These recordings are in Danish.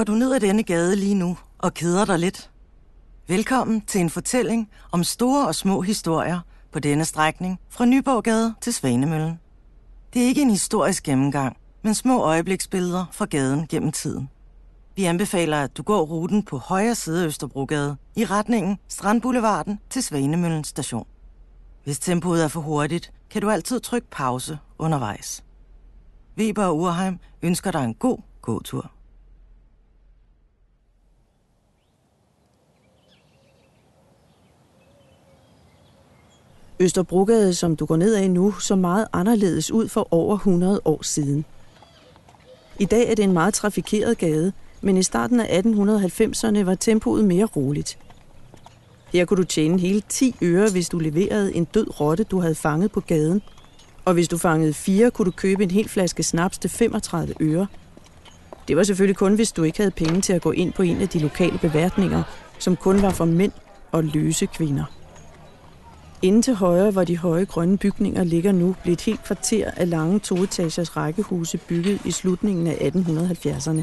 Går du ned ad denne gade lige nu og keder dig lidt? Velkommen til en fortælling om store og små historier på denne strækning fra Nyborggade til Svanemøllen. Det er ikke en historisk gennemgang, men små øjebliksbilleder fra gaden gennem tiden. Vi anbefaler, at du går ruten på højre side af Østerbrogade i retningen Strandboulevarden til Svanemøllen station. Hvis tempoet er for hurtigt, kan du altid trykke pause undervejs. Weber og Urheim ønsker dig en god gåtur. Østerbrogade, som du går ned ad nu, så meget anderledes ud for over 100 år siden. I dag er det en meget trafikeret gade, men i starten af 1890'erne var tempoet mere roligt. Her kunne du tjene hele 10 øre, hvis du leverede en død rotte, du havde fanget på gaden. Og hvis du fangede fire, kunne du købe en hel flaske snaps til 35 øre. Det var selvfølgelig kun, hvis du ikke havde penge til at gå ind på en af de lokale beværtninger, som kun var for mænd og løse kvinder. Inden til højre, hvor de høje grønne bygninger ligger nu, blev et helt kvarter af lange toetagers rækkehuse bygget i slutningen af 1870'erne.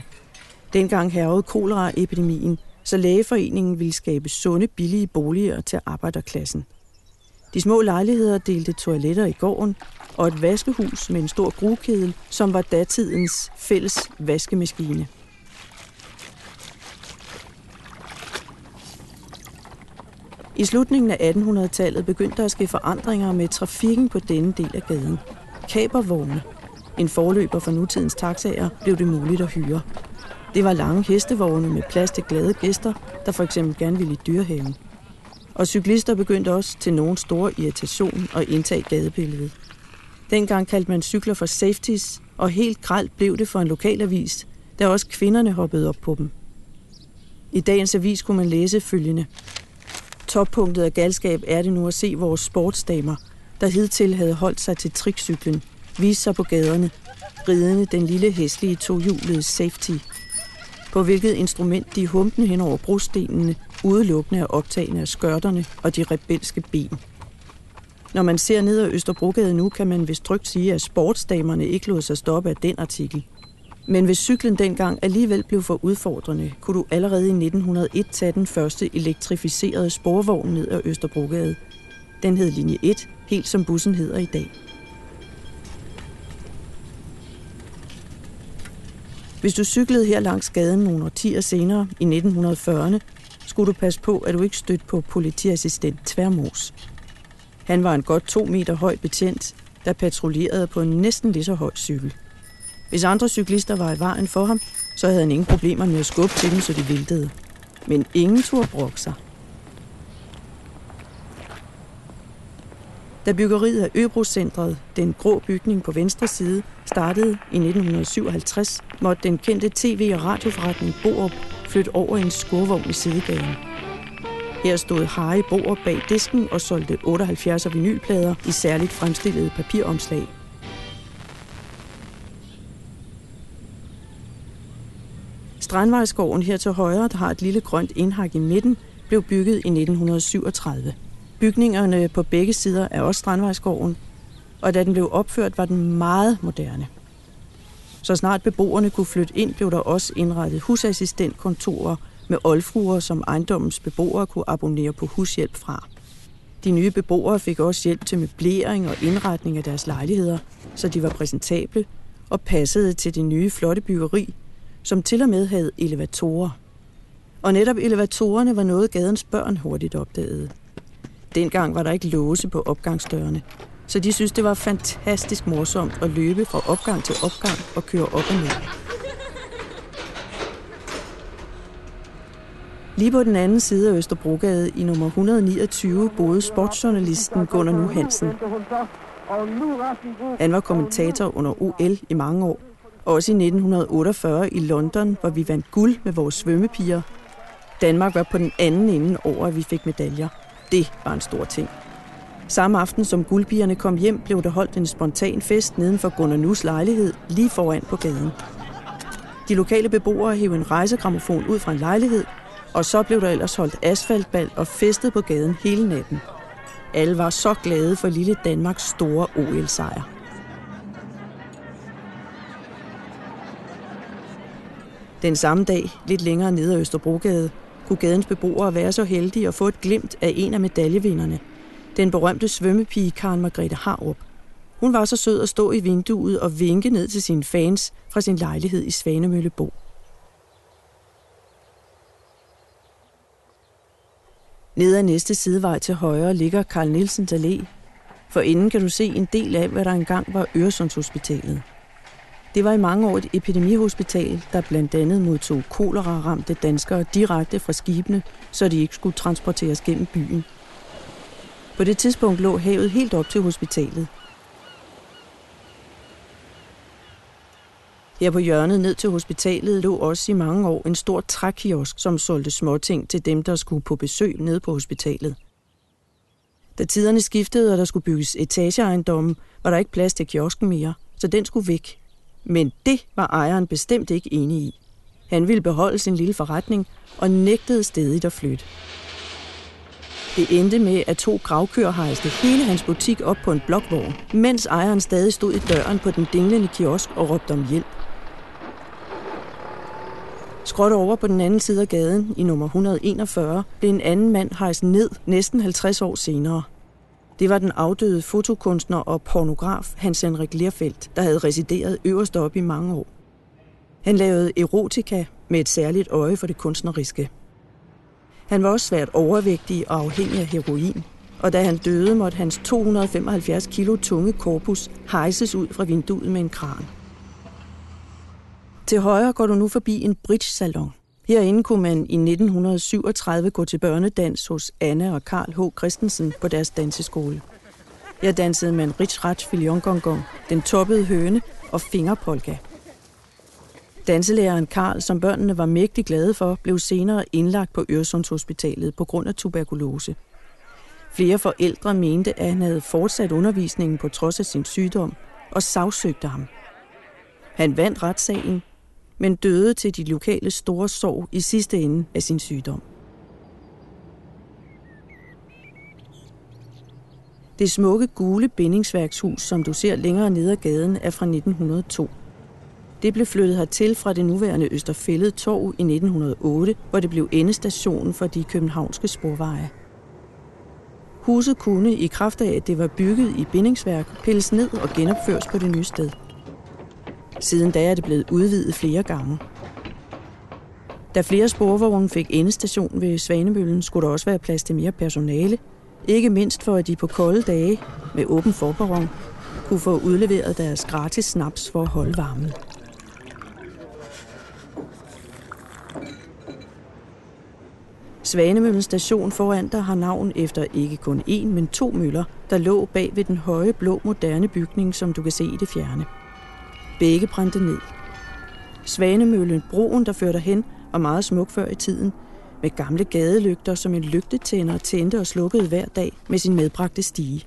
Dengang hervede koleraepidemien, så lægeforeningen ville skabe sunde, billige boliger til arbejderklassen. De små lejligheder delte toiletter i gården, og et vaskehus med en stor grukedel, som var datidens fælles vaskemaskine. I slutningen af 1800-tallet begyndte der at ske forandringer med trafikken på denne del af gaden. Kabervogne, en forløber for nutidens taxaer, blev det muligt at hyre. Det var lange hestevogne med plads til glade gæster, der for eksempel gerne ville i dyrehaven. Og cyklister begyndte også til nogen store irritation og indtage gadebilledet. Dengang kaldte man cykler for safeties, og helt gralt blev det for en lokalavis, da også kvinderne hoppede op på dem. I dagens avis kunne man læse følgende. Toppunktet af galskab er det nu at se vores sportsdamer, der hidtil havde holdt sig til trikcyklen, vise sig på gaderne, ridende den lille hæslige tohjulede safety, på hvilket instrument de humpende hen over brostenene, udelukkende og optagende af skørterne og de rebelske ben. Når man ser ned ad Østerbrogade nu, kan man vist trygt sige, at sportsdamerne ikke lod sig stoppe af den artikel. Men hvis cyklen dengang alligevel blev for udfordrende, kunne du allerede i 1901 tage den første elektrificerede sporvogn ned ad Østerbrogade. Den hed linje 1, helt som bussen hedder i dag. Hvis du cyklede her langs gaden nogle årtier senere, i 1940'erne, skulle du passe på, at du ikke stødte på politiassistent Tværmos. Han var en godt to meter høj betjent, der patruljerede på en næsten lige så høj cykel. Hvis andre cyklister var i vejen for ham, så havde han ingen problemer med at skubbe til dem, så de væltede. Men ingen turde brokke sig. Da byggeriet af Øbrocentret, den grå bygning på venstre side, startede i 1957, måtte den kendte tv- og radioforretning Borup flytte over i en skurvogn i sidegaden. Her stod Harry Borup bag disken og solgte 78 vinylplader i særligt fremstillede papiromslag. Strandvejsgården her til højre, der har et lille grønt indhak i midten, blev bygget i 1937. Bygningerne på begge sider er også Strandvejsgården, og da den blev opført, var den meget moderne. Så snart beboerne kunne flytte ind, blev der også indrettet husassistentkontorer med oldfruer, som ejendommens beboere kunne abonnere på hushjælp fra. De nye beboere fik også hjælp til møblering og indretning af deres lejligheder, så de var præsentable og passede til det nye flotte byggeri, som til og med havde elevatorer. Og netop elevatorerne var noget, gadens børn hurtigt opdagede. Dengang var der ikke låse på opgangsdørene, så de synes, det var fantastisk morsomt at løbe fra opgang til opgang og køre op og ned. Lige på den anden side af Østerbrogade i nummer 129 boede sportsjournalisten Gunnar Nu Hansen. Han var kommentator under OL i mange år, også i 1948 i London, hvor vi vandt guld med vores svømmepiger. Danmark var på den anden ende over, at vi fik medaljer. Det var en stor ting. Samme aften som guldpigerne kom hjem, blev der holdt en spontan fest neden for Gunnar Nus lejlighed lige foran på gaden. De lokale beboere hævde en rejsegramofon ud fra en lejlighed, og så blev der ellers holdt asfaltbal og festet på gaden hele natten. Alle var så glade for lille Danmarks store OL-sejr. Den samme dag, lidt længere nede ad Østerbrogade, kunne gadens beboere være så heldige at få et glimt af en af medaljevinderne. Den berømte svømmepige Karen Margrethe Harup. Hun var så sød at stå i vinduet og vinke ned til sine fans fra sin lejlighed i Svanemøllebo. Ned ad næste sidevej til højre ligger Karl Nielsens Allé. For inden kan du se en del af, hvad der engang var Øresundshospitalet. Det var i mange år et epidemihospital, der blandt andet modtog kolera-ramte danskere direkte fra skibene, så de ikke skulle transporteres gennem byen. På det tidspunkt lå havet helt op til hospitalet. Her på hjørnet ned til hospitalet lå også i mange år en stor trækiosk, som solgte småting til dem, der skulle på besøg nede på hospitalet. Da tiderne skiftede, og der skulle bygges etageejendomme, var der ikke plads til kiosken mere, så den skulle væk. Men det var ejeren bestemt ikke enig i. Han ville beholde sin lille forretning og nægtede stedigt at flytte. Det endte med, at to gravkøer hejste hele hans butik op på en blokvogn, mens ejeren stadig stod i døren på den dinglende kiosk og råbte om hjælp. Skråt over på den anden side af gaden, i nummer 141, blev en anden mand hejst ned næsten 50 år senere. Det var den afdøde fotokunstner og pornograf Hans Henrik Lerfeldt, der havde resideret øverst op i mange år. Han lavede erotika med et særligt øje for det kunstneriske. Han var også svært overvægtig og afhængig af heroin, og da han døde, måtte hans 275 kilo tunge korpus hejses ud fra vinduet med en kran. Til højre går du nu forbi en bridge-salon. Herinde kunne man i 1937 gå til børnedans hos Anna og Karl H. Christensen på deres danseskole. Her dansede man Rich Ratch Gong, den toppede høne og fingerpolka. Danselæreren Karl, som børnene var mægtig glade for, blev senere indlagt på Øresundshospitalet på grund af tuberkulose. Flere forældre mente, at han havde fortsat undervisningen på trods af sin sygdom, og sagsøgte ham. Han vandt retssagen, men døde til de lokale store sorg i sidste ende af sin sygdom. Det smukke gule bindingsværkshus, som du ser længere nede ad gaden, er fra 1902. Det blev flyttet hertil fra det nuværende Østerfældet Torv i 1908, hvor det blev endestationen for de københavnske sporveje. Huset kunne, i kraft af at det var bygget i bindingsværk, pilles ned og genopføres på det nye sted. Siden da er det blevet udvidet flere gange. Da flere sporvogne fik endestation ved Svanemøllen, skulle der også være plads til mere personale, ikke mindst for at de på kolde dage med åben forperron kunne få udleveret deres gratis snaps for at holde varmen. Svanemøllen station foran der har navn efter ikke kun én, men to møller, der lå bag ved den høje blå moderne bygning, som du kan se i det fjerne. Begge brændte ned. Svanemøllen, broen, der førte hen, var meget smuk før i tiden, med gamle gadelygter, som en lygtetænder tændte og slukkede hver dag med sin medbragte stige.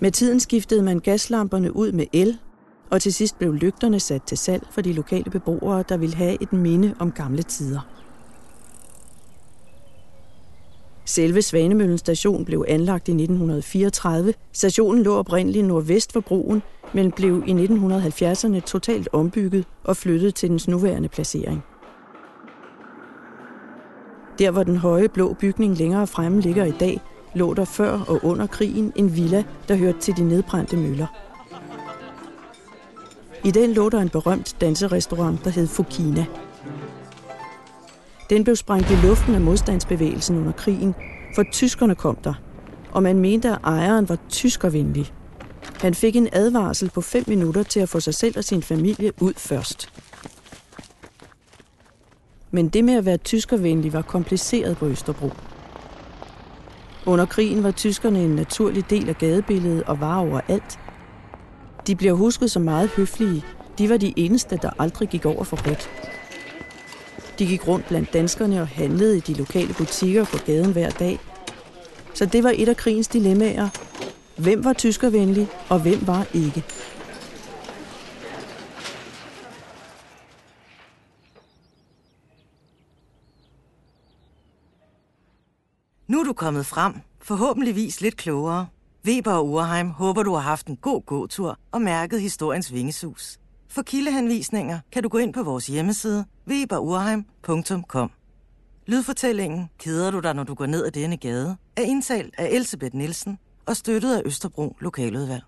Med tiden skiftede man gaslamperne ud med el, og til sidst blev lygterne sat til salg for de lokale beboere, der ville have et minde om gamle tider. Selve Svanemøllen station blev anlagt i 1934. Stationen lå oprindeligt nordvest for broen, men blev i 1970'erne totalt ombygget og flyttet til dens nuværende placering. Der, hvor den høje blå bygning længere fremme ligger i dag, lå der før og under krigen en villa, der hørte til de nedbrændte møller. I den lå der en berømt danserestaurant, der hed Fukina. Den blev sprængt i luften af modstandsbevægelsen under krigen, for tyskerne kom der, og man mente, at ejeren var tyskervenlig. Han fik en advarsel på 5 minutter til at få sig selv og sin familie ud først. Men det med at være tyskervenlig var kompliceret på Østerbro. Under krigen var tyskerne en naturlig del af gadebilledet og var overalt. De bliver husket som meget høflige. De var de eneste, der aldrig gik over for rødt. De gik rundt blandt danskerne og handlede i de lokale butikker på gaden hver dag. Så det var et af krigens dilemmaer. Hvem var tyskervenlig, og hvem var ikke? Nu er du kommet frem, forhåbentligvis lidt klogere. Weber og Urheim håber, du har haft en god gåtur og mærket historiens vingesus. For kildehenvisninger kan du gå ind på vores hjemmeside, weberurheim.com. Lydfortællingen Keder du dig, når du går ned ad denne gade, er indtalt af Elisabeth Nielsen og støttet af Østerbro Lokaludvalg.